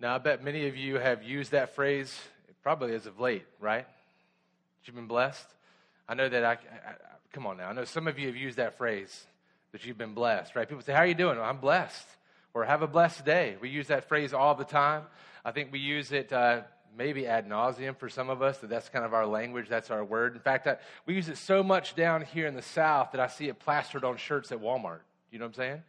Now, I bet many of you have used that phrase probably as of late, right? You've been blessed. I know that I, I, come on now. I know some of you have used that phrase that you've been blessed, right? People say, How are you doing? Well, I'm blessed. Or have a blessed day. We use that phrase all the time. I think we use it uh, maybe ad nauseum for some of us, that that's kind of our language, that's our word. In fact, I, we use it so much down here in the South that I see it plastered on shirts at Walmart. You know what I'm saying?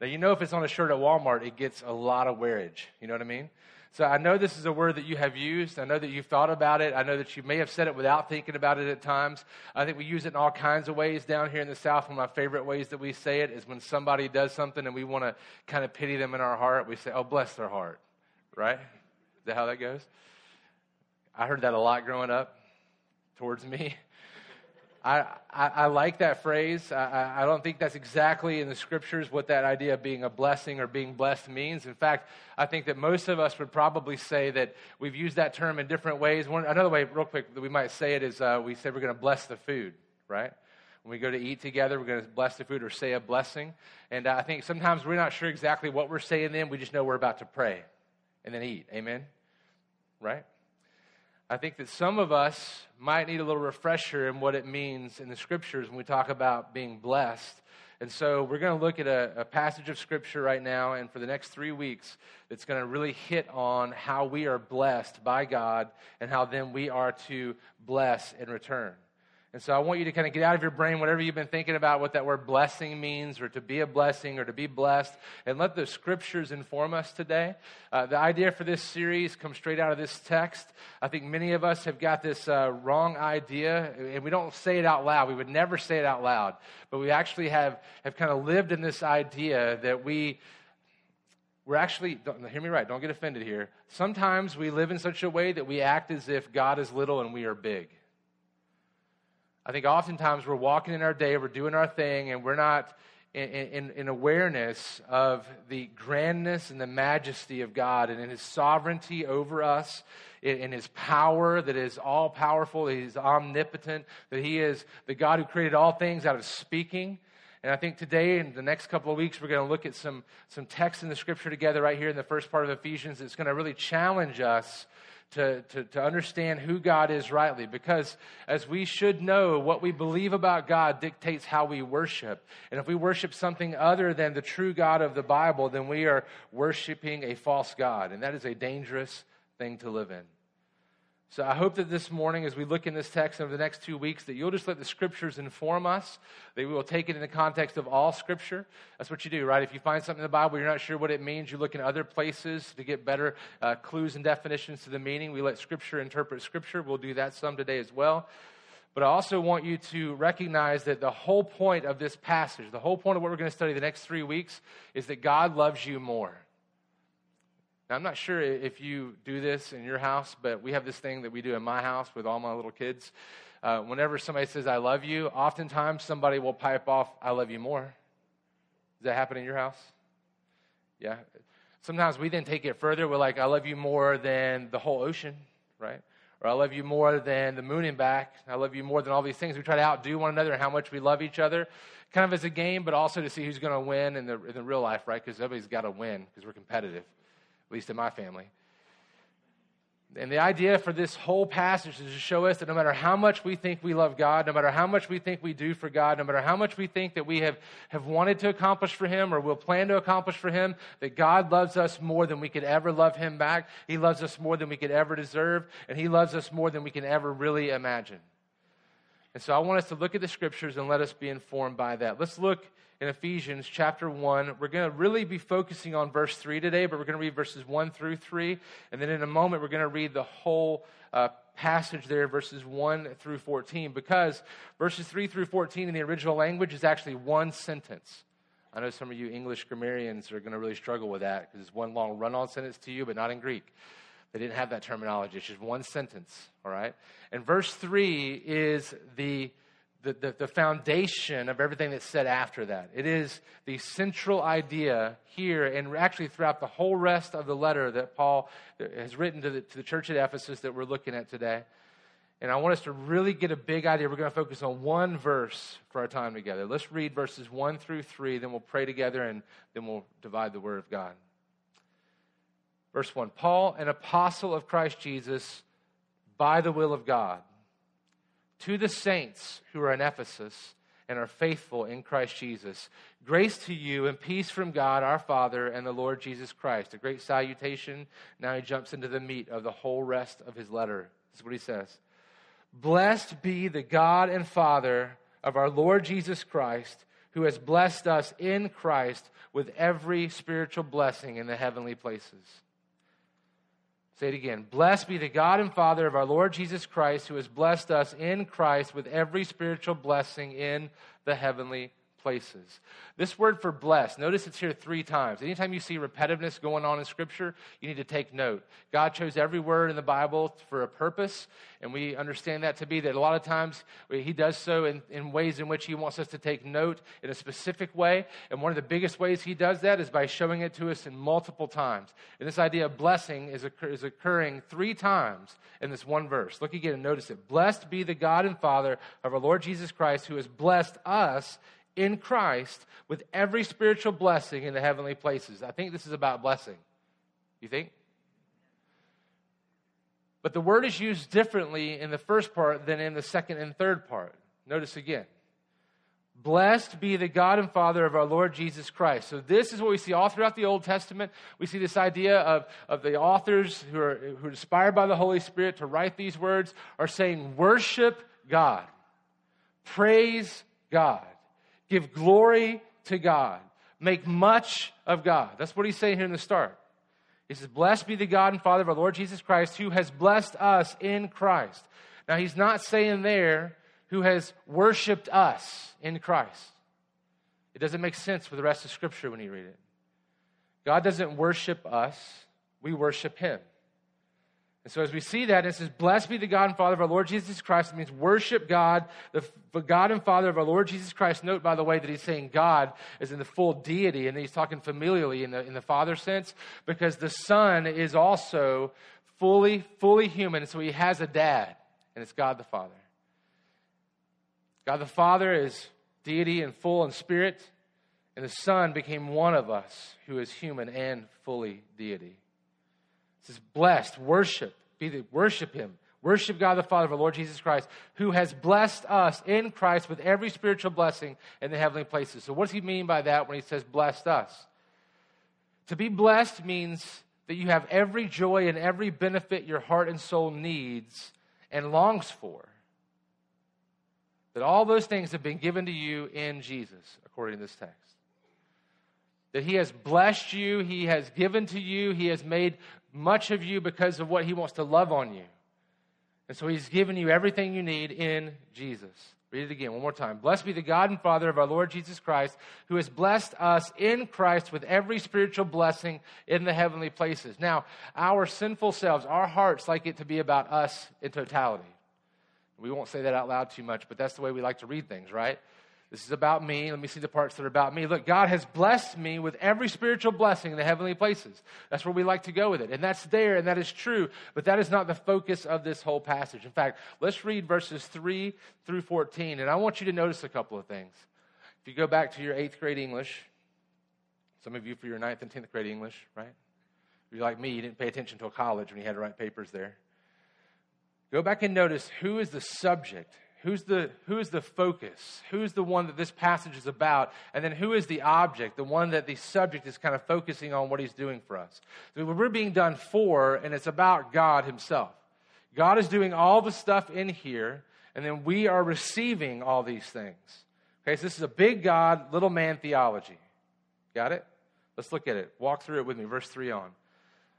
Now, you know, if it's on a shirt at Walmart, it gets a lot of wearage. You know what I mean? So I know this is a word that you have used. I know that you've thought about it. I know that you may have said it without thinking about it at times. I think we use it in all kinds of ways down here in the South. One of my favorite ways that we say it is when somebody does something and we want to kind of pity them in our heart, we say, oh, bless their heart. Right? Is that how that goes? I heard that a lot growing up towards me. I, I, I, like that phrase. I, I don't think that's exactly in the scriptures what that idea of being a blessing or being blessed means. In fact, I think that most of us would probably say that we've used that term in different ways. One, another way, real quick, that we might say it is uh, we say we're going to bless the food, right? When we go to eat together, we're going to bless the food or say a blessing. And uh, I think sometimes we're not sure exactly what we're saying then. We just know we're about to pray and then eat. Amen? Right? I think that some of us might need a little refresher in what it means in the scriptures when we talk about being blessed. And so we're going to look at a, a, passage of scripture right now, and for the next three weeks, that's going to really hit on how we are blessed by God and how then we are to bless in return. And so I want you to kind of get out of your brain whatever you've been thinking about what that word blessing means, or to be a blessing, or to be blessed, and let the scriptures inform us today. Uh, the idea for this series comes straight out of this text. I think many of us have got this uh, wrong idea, and we don't say it out loud. We would never say it out loud, but we actually have, have kind of lived in this idea that we we're actually, hear me right, don't get offended here. Sometimes we live in such a way that we act as if God is little and we are big. I think oftentimes we're walking in our day, we're doing our thing, and we're not in, in, in, awareness of the grandness and the majesty of God and in His sovereignty over us, in, in His power that is all powerful, that He's omnipotent, that He is the God who created all things out of speaking. And I think today and the next couple of weeks, we're going to look at some, some text in the scripture together right here in the first part of Ephesians. It's going to really challenge us to, to, to understand who God is rightly. Because as we should know, what we believe about God dictates how we worship. And if we worship something other than the true God of the Bible, then we are worshiping a false God. And that is a dangerous thing to live in. So I hope that this morning, as we look in this text over the next two weeks, that you'll just let the scriptures inform us, that we will take it in the context of all scripture. That's what you do, right? If you find something in the Bible, you're not sure what it means, you look in other places to get better uh, clues and definitions to the meaning. We let scripture interpret scripture. We'll do that some today as well. But I also want you to recognize that the whole point of this passage, the whole point of what we're going to study the next three weeks, is that God loves you more. Now, I'm not sure if you do this in your house, but we have this thing that we do in my house with all my little kids. Uh, whenever somebody says, I love you, oftentimes somebody will pipe off, I love you more. Does that happen in your house? Yeah. Sometimes we then take it further. We're like, I love you more than the whole ocean, right? Or I love you more than the moon and back. I love you more than all these things. We try to outdo one another and how much we love each other, kind of as a game, but also to see who's going to win in the, in the real life, right? Because everybody's got to win because we're competitive at least in my family. And the idea for this whole passage is to show us that no matter how much we think we love God, no matter how much we think we do for God, no matter how much we think that we have, have wanted to accomplish for Him or will plan to accomplish for Him, that God loves us more than we could ever love Him back. He loves us more than we could ever deserve, and He loves us more than we can ever really imagine. And so I want us to look at the scriptures and let us be informed by that. Let's look in Ephesians chapter 1. We're going to really be focusing on verse 3 today, but we're going to read verses 1 through 3. And then in a moment, we're going to read the whole uh, passage there, verses 1 through 14, because verses 3 through 14 in the original language is actually one sentence. I know some of you English grammarians are going to really struggle with that because it's one long run on sentence to you, but not in Greek. They didn't have that terminology. It's just one sentence, all right? And verse 3 is the the, the, the, foundation of everything that's said after that. It is the central idea here and actually throughout the whole rest of the letter that Paul has written to the, to the church at Ephesus that we're looking at today. And I want us to really get a big idea. We're going to focus on one verse for our time together. Let's read verses 1 through 3, then we'll pray together, and then we'll divide the Word of God. Verse 1 Paul, an apostle of Christ Jesus, by the will of God, to the saints who are in Ephesus and are faithful in Christ Jesus. Grace to you and peace from God our Father and the Lord Jesus Christ. A great salutation. Now he jumps into the meat of the whole rest of his letter. This is what he says Blessed be the God and Father of our Lord Jesus Christ, who has blessed us in Christ with every spiritual blessing in the heavenly places. Say it again. Blessed be the God and Father of our Lord Jesus Christ, who has blessed us in Christ with every spiritual blessing in the heavenly places. This word for blessed, notice it's here three times. Anytime you see repetitiveness going on in Scripture, you need to take note. God chose every word in the Bible for a purpose, and we understand that to be that a lot of times He does so in, in ways in which He wants us to take note in a specific way. And one of the biggest ways He does that is by showing it to us in multiple times. And this idea of blessing is, occur, is occurring three times in this one verse. Look again and notice it. Blessed be the God and Father of our Lord Jesus Christ, who has blessed us in Christ with every spiritual blessing in the heavenly places. I think this is about blessing. You think? But the word is used differently in the first part than in the second and third part. Notice again. Blessed be the God and Father of our Lord Jesus Christ. So, this is what we see all throughout the Old Testament. We see this idea of, of the authors who are, who are inspired by the Holy Spirit to write these words are saying, Worship God, praise God. Give glory to God. Make much of God. That's what he's saying here in the start. He says, Blessed be the God and Father of our Lord Jesus Christ, who has blessed us in Christ. Now, he's not saying there who has worshiped us in Christ. It doesn't make sense for the rest of Scripture when you read it. God doesn't worship us, we worship him. And so, as we see that, it says, Blessed be the God and Father of our Lord Jesus Christ. It means worship God, the, God and Father of our Lord Jesus Christ. Note, by the way, that he's saying God is in the full deity, and he's talking familially in the, in the Father sense, because the Son is also fully, fully human. And so, he has a dad, and it's God the Father. God the Father is deity and full in spirit, and the Son became one of us who is human and fully deity. Says, blessed, worship, be the, worship him. Worship God the Father of our Lord Jesus Christ, who has blessed us in Christ with every spiritual blessing in the heavenly places. So, what does he mean by that when he says blessed us? To be blessed means that you have every joy and every benefit your heart and soul needs and longs for. That all those things have been given to you in Jesus, according to this text that He has blessed you, He has given to you, He has made much of you because of what He wants to love on you. And so He's given you everything you need in Jesus. Read it again, one more time. Blessed be the God and Father of our Lord Jesus Christ, who has blessed us in Christ with every spiritual blessing in the heavenly places. Now, our sinful selves, our hearts like it to be about us in totality. We won't say that out loud too much, but that's the way we like to read things, right? This is about me. Let me see the parts that are about me. Look, God has blessed me with every spiritual blessing in the heavenly places. That's where we like to go with it. And that's there, and that is true, but that is not the focus of this whole passage. In fact, let's read verses 3 through 14, and I want you to notice a couple of things. If you go back to your eighth grade English, some of you for your ninth and tenth grade English, right? If you're like me, you didn't pay attention until college when you had to write papers there. Go back and notice who is the subject Who's the, who is the focus? Who's the one that this passage is about? And then who is the object, the one that the subject is kind of focusing on what he's doing for us? So we're being done for, and it's about God himself. God is doing all the stuff in here, and then we are receiving all these things. Okay, so this is a big God, little man theology. Got it? Let's look at it. Walk through it with me, verse 3 on.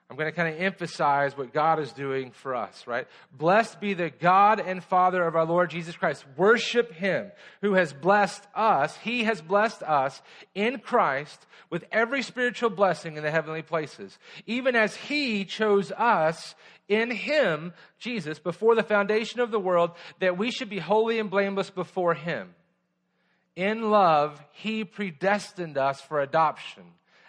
I'm going to kind of emphasize what God is doing for us, right? Blessed be the God and Father of our Lord Jesus Christ. Worship Him who has blessed us. He has blessed us in Christ with every spiritual blessing in the heavenly places, even as He chose us in Him, Jesus, before the foundation of the world, that we should be holy and blameless before Him. In love, He predestined us for adoption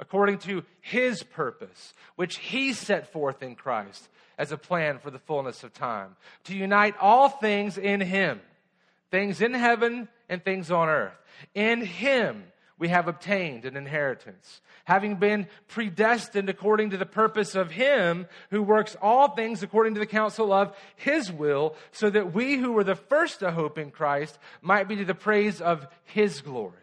according to his purpose, which he set forth in Christ as a plan for the fullness of time, to unite all things in him, things in heaven and things on earth. In him, we have obtained an inheritance, having been predestined according to the purpose of Him who works all things according to the counsel of His will, so that we who were the first to hope in Christ might be to the praise of His glory.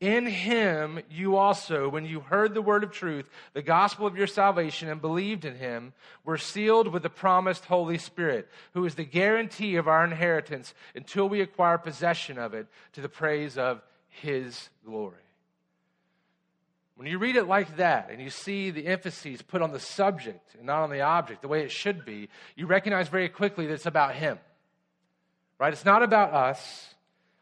In him you also, when you heard the word of truth, the gospel of your salvation, and believed in him, were sealed with the promised Holy Spirit, who is the guarantee of our inheritance until we acquire possession of it to the praise of his glory. When you read it like that and you see the emphasis put on the subject and not on the object, the way it should be, you recognize very quickly that it's about him. Right? It's not about us,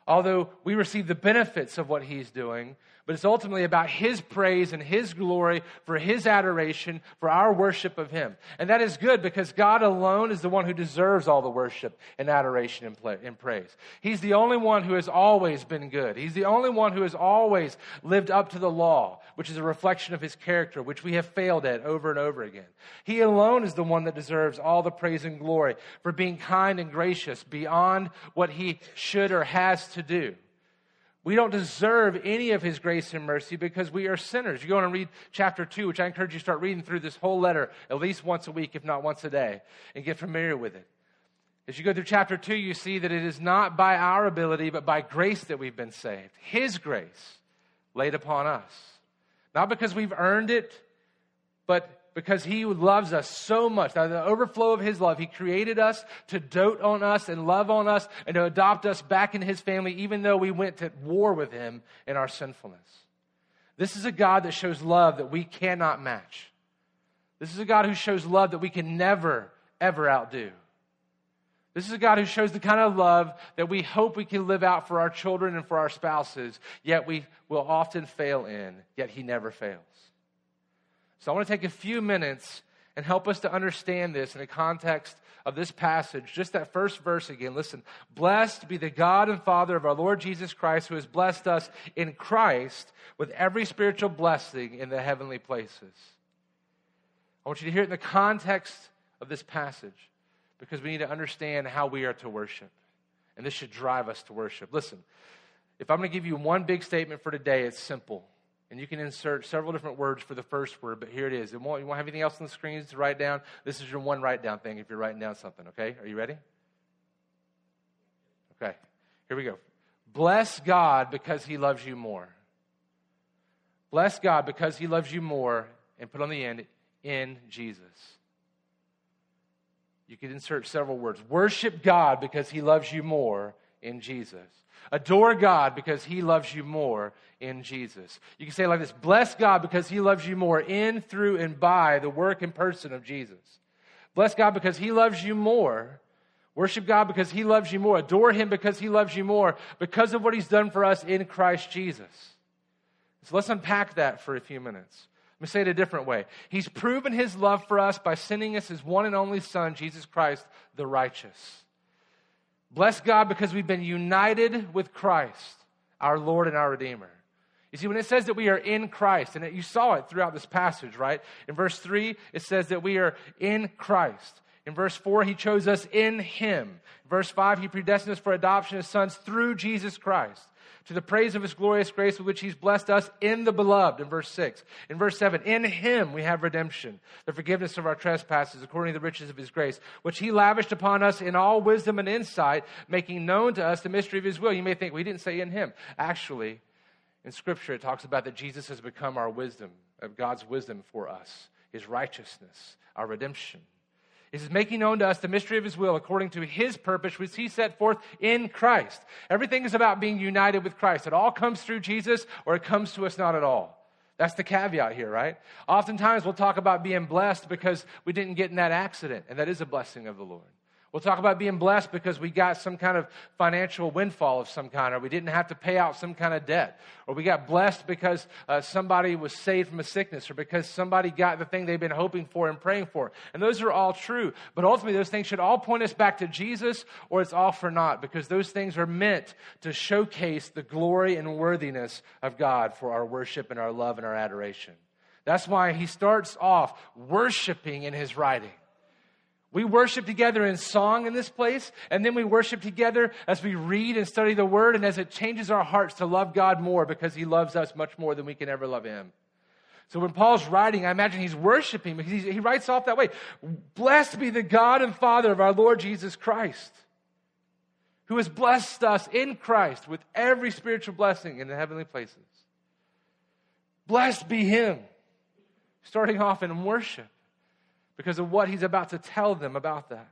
although we receive the benefits of what he's doing, but it's ultimately about His praise and His glory for His adoration, for our worship of Him. And that is good because God alone is the one who deserves all the worship and adoration and, praise. He's the only one who has always been good. He's the only one who has always lived up to the law, which is a reflection of His character, which we have failed at over and over again. He alone is the one that deserves all the praise and glory for being kind and gracious beyond what He should or has to do. We don't deserve any of his grace and mercy because we are sinners. You go and read chapter 2, which I encourage you to start reading through this whole letter at least once a week, if not once a day, and get familiar with it. As you go through chapter 2, you see that it is not by our ability, but by grace that we've been saved. His grace laid upon us. Not because we've earned it, but because he loves us so much. Now, the overflow of his love, he created us to dote on us and love on us and to adopt us back in his family, even though we went to war with him in our sinfulness. This is a God that shows love that we cannot match. This is a God who shows love that we can never, ever outdo. This is a God who shows the kind of love that we hope we can live out for our children and for our spouses, yet we will often fail in, yet he never fails. So I want to take a few minutes and help us to understand this in the context of this passage. Just that first verse again. Listen. Blessed be the God and Father of our Lord Jesus Christ, who has blessed us in Christ with every spiritual blessing in the heavenly places. I want you to hear it in the context of this passage because we need to understand how we are to worship. And this should drive us to worship. Listen, if I'm going to give you one big statement for today, it's simple. And you can insert several different words for the first word, but here it is. It won't, you won't have anything else on the screens to write down. This is your one write down thing if you're writing down something, okay? Are you ready? Okay, here we go. Bless God because he loves you more. Bless God because he loves you more, and put on the end, in Jesus. You could insert several words. Worship God because he loves you more in Jesus. Adore God because he loves you more in Jesus. You can say like this Bless God because he loves you more in, through, and by the work and person of Jesus. Bless God because he loves you more. Worship God because he loves you more. Adore him because he loves you more because of what he's done for us in Christ Jesus. So let's unpack that for a few minutes. Let me say it a different way. He's proven his love for us by sending us his one and only Son, Jesus Christ, the righteous. Bless God because we've been united with Christ, our Lord and our Redeemer. You see, when it says that we are in Christ, and you saw it throughout this passage, right? In verse 3, it says that we are in Christ. In verse 4, he chose us in him. Verse 5, he predestined us for adoption as sons through Jesus Christ to the praise of his glorious grace with which he's blessed us in the beloved, in verse 6. In verse 7, in him we have redemption, the forgiveness of our trespasses, according to the riches of his grace, which he lavished upon us in all wisdom and insight, making known to us the mystery of his will. You may think, we didn't say in him. Actually, in Scripture, it talks about that Jesus has become our wisdom, of God's wisdom for us, his righteousness, our redemption. Says, making known to us the mystery of his will according to his purpose, which he set forth in Christ. Everything is about being united with Christ. It all comes through Jesus or it comes to us not at all. That's the caveat here, right? Oftentimes we'll talk about being blessed because we didn't get in that accident, and that is a blessing of the Lord. We'll talk about being blessed because we got some kind of financial windfall of some kind, or we didn't have to pay out some kind of debt, or we got blessed because uh, somebody was saved from a sickness, or because somebody got the thing they've been hoping for and praying for. And those are all true. But ultimately, those things should all point us back to Jesus, or it's all for naught, because those things are meant to showcase the glory and worthiness of God for our worship and our love and our adoration. That's why he starts off worshiping in his writing. We worship together in song in this place, and then we worship together as we read and study the Word, and as it changes our hearts to love God more because He loves us much more than we can ever love Him. So when Paul's writing, I imagine he's worshiping because he writes off that way Blessed be the God and Father of our Lord Jesus Christ, who has blessed us in Christ with every spiritual blessing in the heavenly places. Blessed be Him, starting off in worship because of what he's about to tell them about that.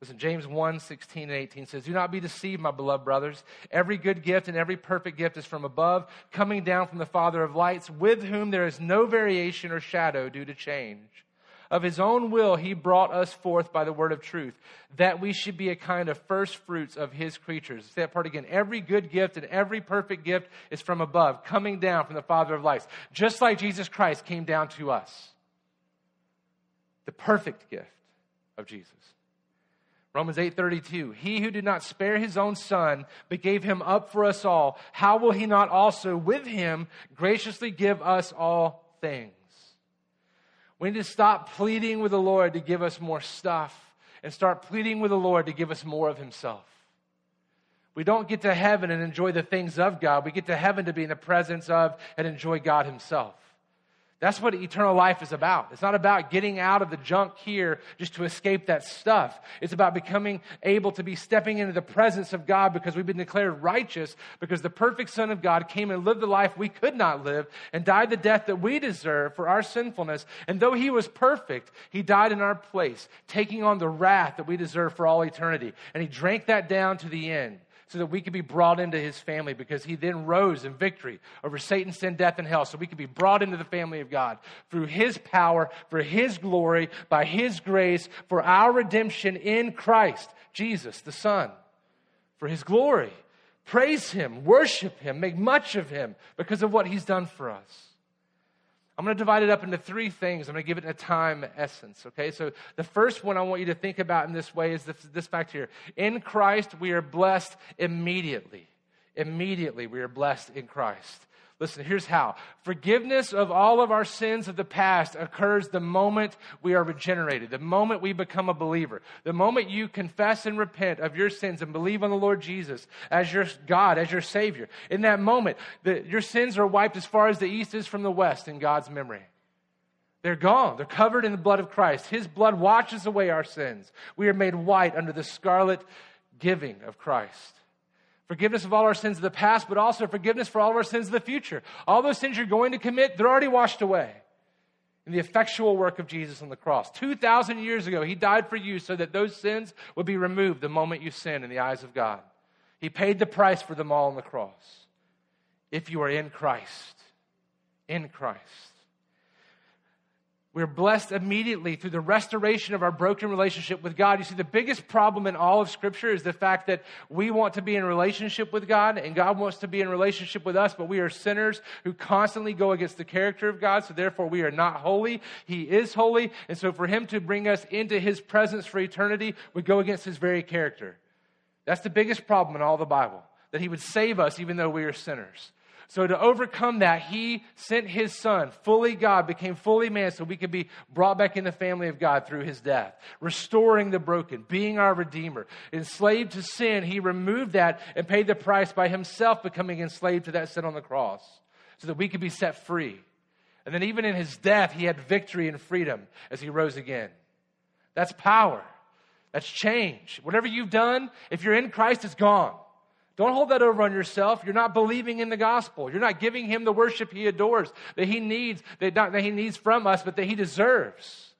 Listen, James 1 16 and 18 says, Do not be deceived, my beloved brothers. Every good gift and every perfect gift is from above, coming down from the Father of lights, with whom there is no variation or shadow due to change. Of his own will, he brought us forth by the word of truth, that we should be a kind of first fruits of his creatures. Say that part again. Every good gift and every perfect gift is from above, coming down from the Father of lights, just like Jesus Christ came down to us the perfect gift of Jesus. Romans 8:32 He who did not spare his own son but gave him up for us all how will he not also with him graciously give us all things? We need to stop pleading with the Lord to give us more stuff and start pleading with the Lord to give us more of himself. We don't get to heaven and enjoy the things of God. We get to heaven to be in the presence of and enjoy God himself that's what eternal life is about. It's not about getting out of the junk here just to escape that stuff. It's about becoming able to be stepping into the presence of God because we've been declared righteous because the perfect Son of God came and lived the life we could not live and died the death that we deserve for our sinfulness. And though he was perfect, he died in our place, taking on the wrath that we deserve for all eternity. And he drank that down to the end so that we could be brought into his family because he then rose in victory over Satan, sin, death, and hell. So we could be brought into the family of God through his power, for his glory, by his grace, for our redemption in Christ, Jesus, the Son, for his glory. Praise him, worship him, make much of him because of what he's done for us. I'm going to divide it up into three things. I'm going to give it a time essence, okay? So the first one I want you to think about in this way is this, this fact here. In Christ, we are blessed immediately. Immediately, we are blessed in Christ. Listen, here's how. Forgiveness of all of our sins of the past occurs the moment we are regenerated, the moment we become a believer, the moment you confess and repent of your sins and believe on the Lord Jesus as your God, as your Savior. In that moment, the, your sins are wiped as far as the east is from the west in God's memory. They're gone. They're covered in the blood of Christ. His blood washes away our sins. We are made white under the scarlet giving of Christ. Forgiveness of all our sins of the past, but also forgiveness for all of our sins of the future. All those sins you're going to commit, they're already washed away in the effectual work of Jesus on the cross. 2,000 years ago, He died for you so that those sins would be removed the moment you sin in the eyes of God. He paid the price for them all on the cross. If you are in Christ, in Christ. We're blessed immediately through the restoration of our broken relationship with God. You see, the biggest problem in all of Scripture is the fact that we want to be in relationship with God and God wants to be in relationship with us, but we are sinners who constantly go against the character of God, so therefore we are not holy. He is holy, and so for Him to bring us into His presence for eternity would go against His very character. That's the biggest problem in all the Bible, that He would save us even though we are sinners. So, to overcome that, he sent his son, fully God, became fully man, so we could be brought back in the family of God through his death, restoring the broken, being our redeemer. Enslaved to sin, he removed that and paid the price by himself becoming enslaved to that sin on the cross, so that we could be set free. And then, even in his death, he had victory and freedom as he rose again. That's power. That's change. Whatever you've done, if you're in Christ, it's gone. Don't hold that over on yourself. You're not believing in the gospel. You're not giving him the worship he adores, that he needs, that, not, that he needs from us, but that he deserves.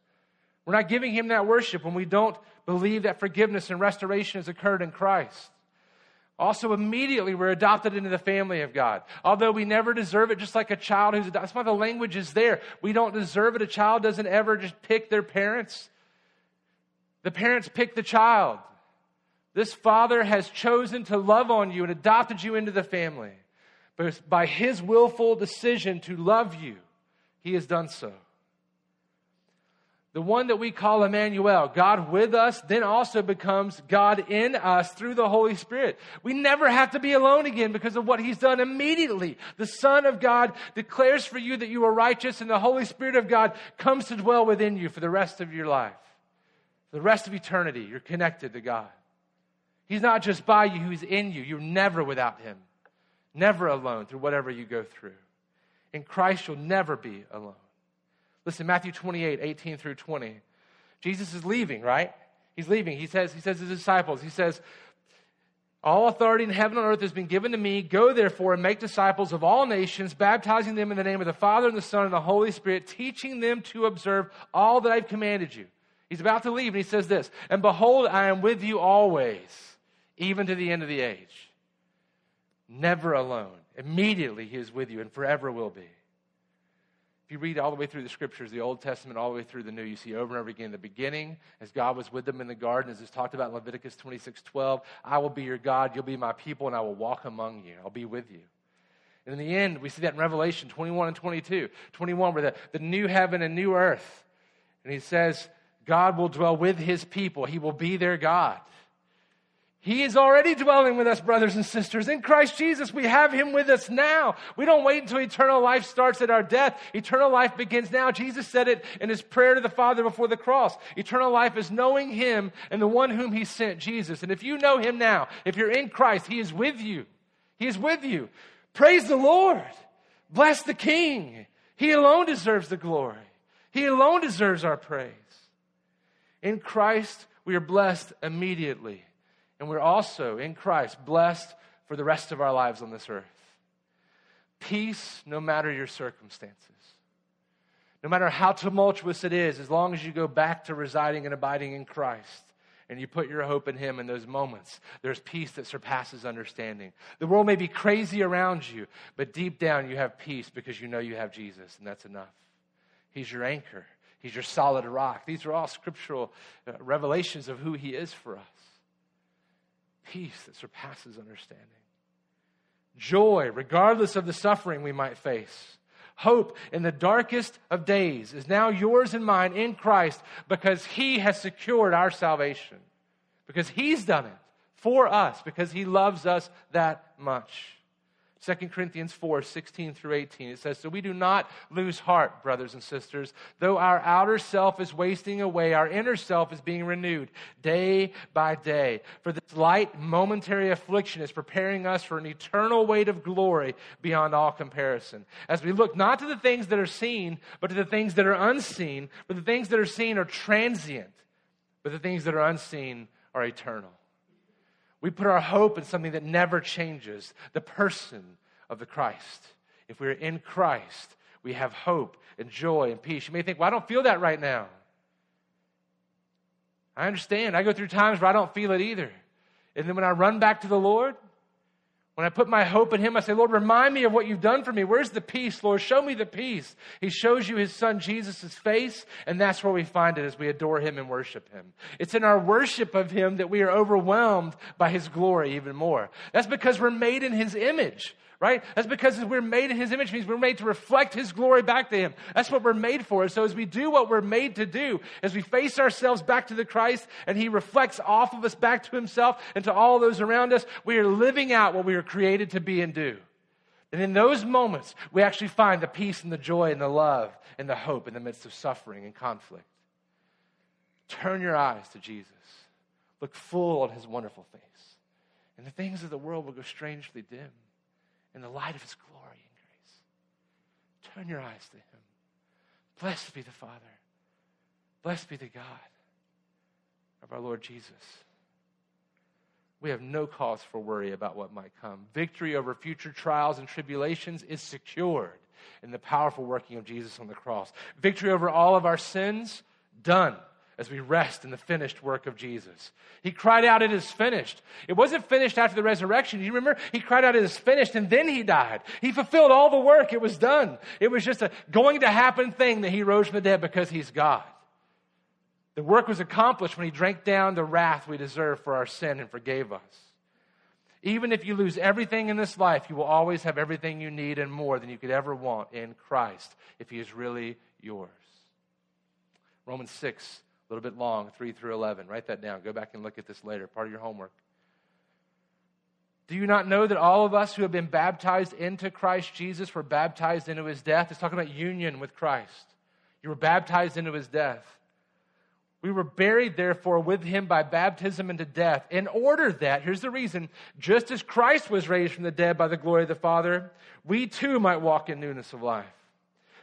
We're not giving him that worship when we don't believe that forgiveness and restoration has occurred in Christ. Also, immediately we're adopted into the family of God. Although we never deserve it, just like a child who's adopted. That's why the language is there. We don't deserve it. A child doesn't ever just pick their parents. The parents pick the child. This father has chosen to love on you and adopted you into the family. But by his willful decision to love you, he has done so. The one that we call Emmanuel, God with us, then also becomes God in us through the Holy Spirit. We never have to be alone again because of what He's done immediately. The Son of God declares for you that you are righteous, and the Holy Spirit of God comes to dwell within you for the rest of your life. For the rest of eternity, you're connected to God. He's not just by you, He's in you. You're never without Him, never alone through whatever you go through. In Christ, you'll never be alone. Listen, Matthew 28, 18 through 20. Jesus is leaving, right? He's leaving. He says, he says to his disciples, he says, all authority in heaven and earth has been given to me. Go therefore and make disciples of all nations, baptizing them in the name of the Father and the Son and the Holy Spirit, teaching them to observe all that I've commanded you. He's about to leave and he says this, and behold, I am with you always, even to the end of the age. Never alone. Immediately he is with you and forever will be. If you read all the way through the scriptures, the Old Testament, all the way through the New, you see over and over again the beginning, as God was with them in the garden, as it's talked about in Leviticus 26 12, I will be your God, you'll be my people, and I will walk among you. I'll be with you. And in the end, we see that in Revelation 21 and 22. 21, where the, the new heaven and new earth. And he says, God will dwell with his people, he will be their God. He is already dwelling with us, brothers and sisters. In Christ Jesus, we have Him with us now. We don't wait until eternal life starts at our death. Eternal life begins now. Jesus said it in His prayer to the Father before the cross. Eternal life is knowing Him and the one whom He sent, Jesus. And if you know Him now, if you're in Christ, He is with you. He is with you. Praise the Lord. Bless the King. He alone deserves the glory. He alone deserves our praise. In Christ, we are blessed immediately. And we're also in Christ blessed for the rest of our lives on this earth. Peace no matter your circumstances. No matter how tumultuous it is, as long as you go back to residing and abiding in Christ and you put your hope in Him in those moments, there's peace that surpasses understanding. The world may be crazy around you, but deep down you have peace because you know you have Jesus, and that's enough. He's your anchor, He's your solid rock. These are all scriptural uh, revelations of who He is for us peace that surpasses understanding. Joy, regardless of the suffering we might face. Hope in the darkest of days is now yours and mine in Christ because He has secured our salvation. Because He's done it for us, because He loves us that much. 2 Corinthians 4 16 through 18. It says, So we do not lose heart, brothers and sisters. Though our outer self is wasting away, our inner self is being renewed day by day. For this light, momentary affliction is preparing us for an eternal weight of glory beyond all comparison. As we look not to the things that are seen, but to the things that are unseen. For the things that are seen are transient, but the things that are unseen are eternal. We put our hope in something that never changes the person of the Christ. If we're in Christ, we have hope and joy and peace. You may think, well, I don't feel that right now. I understand. I go through times where I don't feel it either. And then when I run back to the Lord, when I put my hope in Him, I say, Lord, remind me of what you've done for me. Where's the peace, Lord? Show me the peace. He shows you His Son Jesus' face, and that's where we find it as we adore Him and worship Him. It's in our worship of Him that we are overwhelmed by His glory even more. That's because we're made in His image right? That's because we're made in His image, means we're made to reflect His glory back to Him. That's what we're made for. So as we do what we're made to do, as we face ourselves back to the Christ and He reflects off of us back to Himself and to all those around us, we are living out what we were created to be and do. And in those moments, we actually find the peace and the joy and the love and the hope in the midst of suffering and conflict. Turn your eyes to Jesus. Look full on his wonderful face. And the things of the world will go strangely dim in the light of his glory and grace. Turn your eyes to him. Blessed be the Father. Blessed be the God of our Lord Jesus. We have no cause for worry about what might come. Victory over future trials and tribulations is secured in the powerful working of Jesus on the cross. Victory over all of our sins, done as we rest in the finished work of Jesus. He cried out, It is finished. It wasn't finished after the resurrection. You remember? He cried out, It is finished, and then he died. He fulfilled all the work. It was done. It was just a going to happen thing that he rose from the dead because he's God. The work was accomplished when he drank down the wrath we deserve for our sin and forgave us. Even if you lose everything in this life, you will always have everything you need and more than you could ever want in Christ if he is really yours. Romans 6, a little bit long, 3 through 11. Write that down. Go back and look at this later, part of your homework. Do you not know that all of us who have been baptized into Christ Jesus were baptized into his death? It's talking about union with Christ. You were baptized into his death. We were buried, therefore, with him by baptism into death, in order that, here's the reason, just as Christ was raised from the dead by the glory of the Father, we too might walk in newness of life.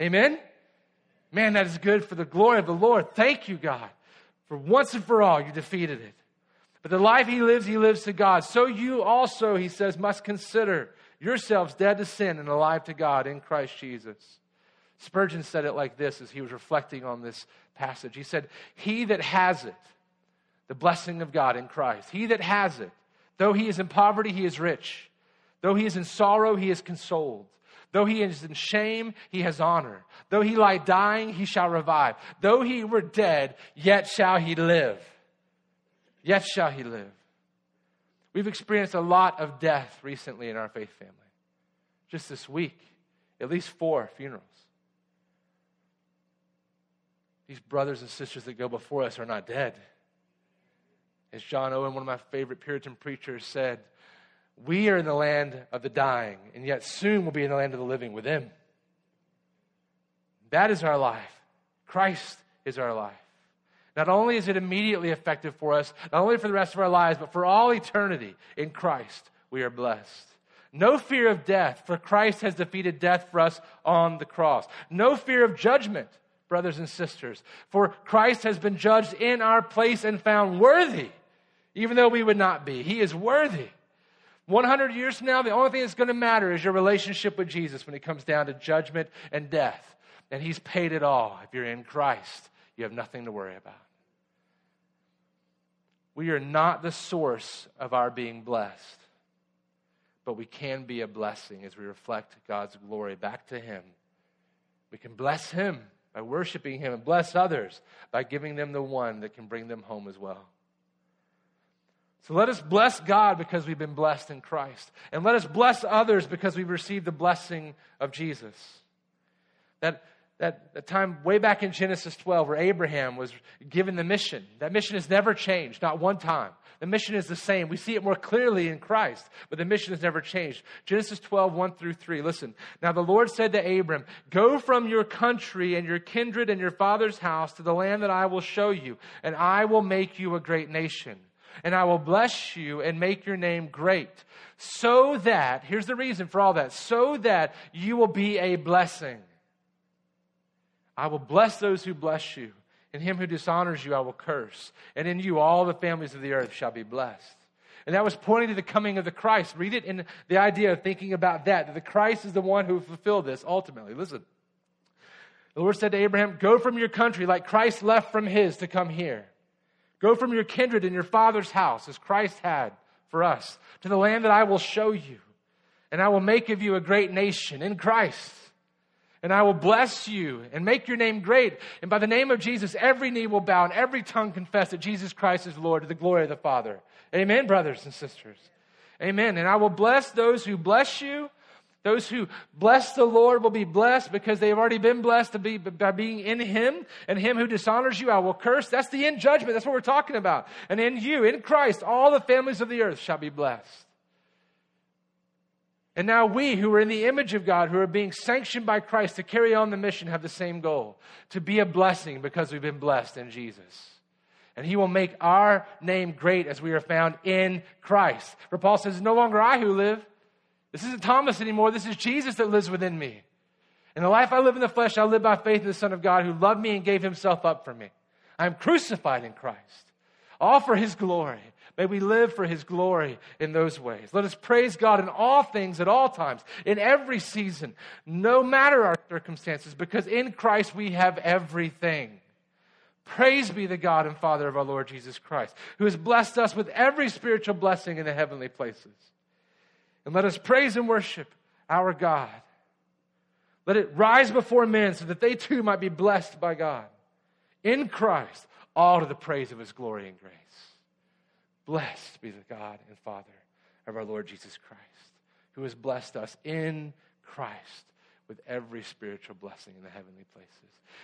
Amen? Man, that is good for the glory of the Lord. Thank you, God. For once and for all, you defeated it. But the life he lives, he lives to God. So you also, he says, must consider yourselves dead to sin and alive to God in Christ Jesus. Spurgeon said it like this as he was reflecting on this passage. He said, He that has it, the blessing of God in Christ, he that has it, though he is in poverty, he is rich. Though he is in sorrow, he is consoled. Though he is in shame, he has honor. Though he lie dying, he shall revive. Though he were dead, yet shall he live. Yet shall he live. We've experienced a lot of death recently in our faith family. Just this week, at least four funerals. These brothers and sisters that go before us are not dead. As John Owen, one of my favorite Puritan preachers, said, We are in the land of the dying, and yet soon we'll be in the land of the living with Him. That is our life. Christ is our life. Not only is it immediately effective for us, not only for the rest of our lives, but for all eternity in Christ, we are blessed. No fear of death, for Christ has defeated death for us on the cross. No fear of judgment brothers and sisters. For Christ has been judged in our place and found worthy, even though we would not be. He is worthy. 100 years from now, the only thing that's going to matter is your relationship with Jesus when it comes down to judgment and death. And He's paid it all. If you're in Christ, you have nothing to worry about. We are not the source of our being blessed, but we can be a blessing as we reflect God's glory back to Him. We can bless Him by worshiping Him and bless others by giving them the one that can bring them home as well. So let us bless God because we've been blessed in Christ. And let us bless others because we've received the blessing of Jesus. That, that, that time way back in Genesis 12 where Abraham was given the mission, that mission has never changed, not one time. The mission is the same. We see it more clearly in Christ, but the mission has never changed. Genesis 12, 1 through 3. Listen. Now the Lord said to Abram, Go from your country and your kindred and your father's house to the land that I will show you, and I will make you a great nation. And I will bless you and make your name great, so that, here's the reason for all that, so that you will be a blessing. I will bless those who bless you and him who dishonors you I will curse. And in you all the families of the earth shall be blessed. And that was pointing to the coming of the Christ. Read it in the idea of thinking about that, that the Christ is the one who fulfilled this ultimately. Listen. The Lord said to Abraham, Go from your country like Christ left from his to come here. Go from your kindred and your father's house, as Christ had for us, to the land that I will show you. And I will make of you a great nation in Christ and I will bless you and make your name great. And by the name of Jesus, every knee will bow and every tongue confess that Jesus Christ is Lord to the glory of the Father. Amen, brothers and sisters. Amen. And I will bless those who bless you. Those who bless the Lord will be blessed because they have already been blessed be, by being in Him. And Him who dishonors you, I will curse. That's the end judgment. That's what we're talking about. And in you, in Christ, all the families of the earth shall be blessed. And now we, who are in the image of God, who are being sanctioned by Christ to carry on the mission, have the same goal to be a blessing because we've been blessed in Jesus. And he will make our name great as we are found in Christ. For Paul says, no longer I who live. This isn't Thomas anymore. This is Jesus that lives within me. In the life I live in the flesh, I live by faith in the Son of God who loved me and gave himself up for me. I'm crucified in Christ. All for his glory. May we live for his glory in those ways. Let us praise God in all things at all times, in every season, no matter our circumstances, because in Christ we have everything. Praise be the God and Father of our Lord Jesus Christ, who has blessed us with every spiritual blessing in the heavenly places. And let us praise and worship our God. Let it rise before men so that they too might be blessed by God. In Christ, all to the praise of his glory and grace. Blessed be the God and Father of our Lord Jesus Christ, who has blessed us in Christ with every spiritual blessing in the heavenly places.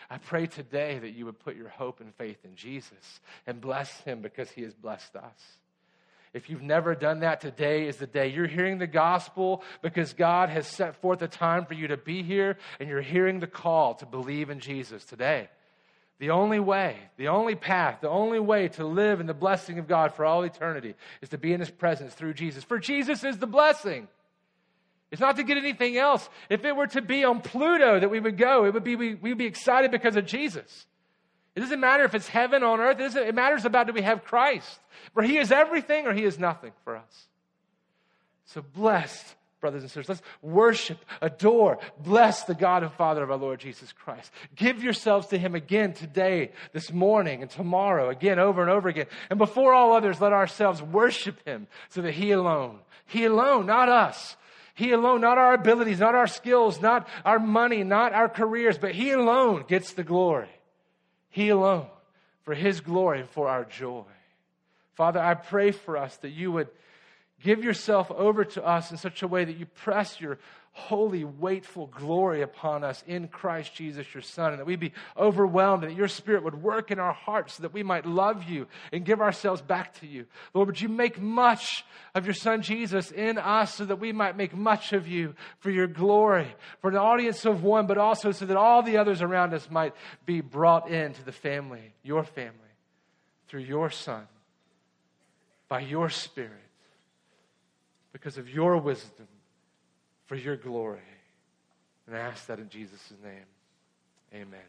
I pray today that you would put your hope and faith in Jesus and bless him because he has blessed us. If you've never done that, today is the day. You're hearing the gospel because God has set forth a time for you to be here, and you're hearing the call to believe in Jesus today. The only way, the only path, the only way to live in the blessing of God for all eternity is to be in His presence through Jesus. For Jesus is the blessing. It's not to get anything else. If it were to be on Pluto that we would go, it would be, we, would be excited because of Jesus. It doesn't matter if it's heaven on earth. It, it matters about do we have Christ. For he is everything or he is nothing for us. So blessed brothers and sisters. Let's worship, adore, bless the God and Father of our Lord Jesus Christ. Give yourselves to Him again today, this morning, and tomorrow, again, over and over again. And before all others, let ourselves worship Him so that He alone, He alone, not us, He alone, not our abilities, not our skills, not our money, not our careers, but He alone gets the glory. He alone, for His glory and for our joy. Father, I pray for us that you would Give yourself over to us in such a way that you press your holy, weightful glory upon us in Christ Jesus, your Son, and that we be overwhelmed and that your Spirit would work in our hearts so that we might love you and give ourselves back to you. Lord, would you make much of your Son Jesus in us so that we might make much of you for your glory, for an audience of one, but also so that all the others around us might be brought into the family, your family, through your Son, by your Spirit because of your wisdom for your glory. And I ask that in Jesus' name. Amen.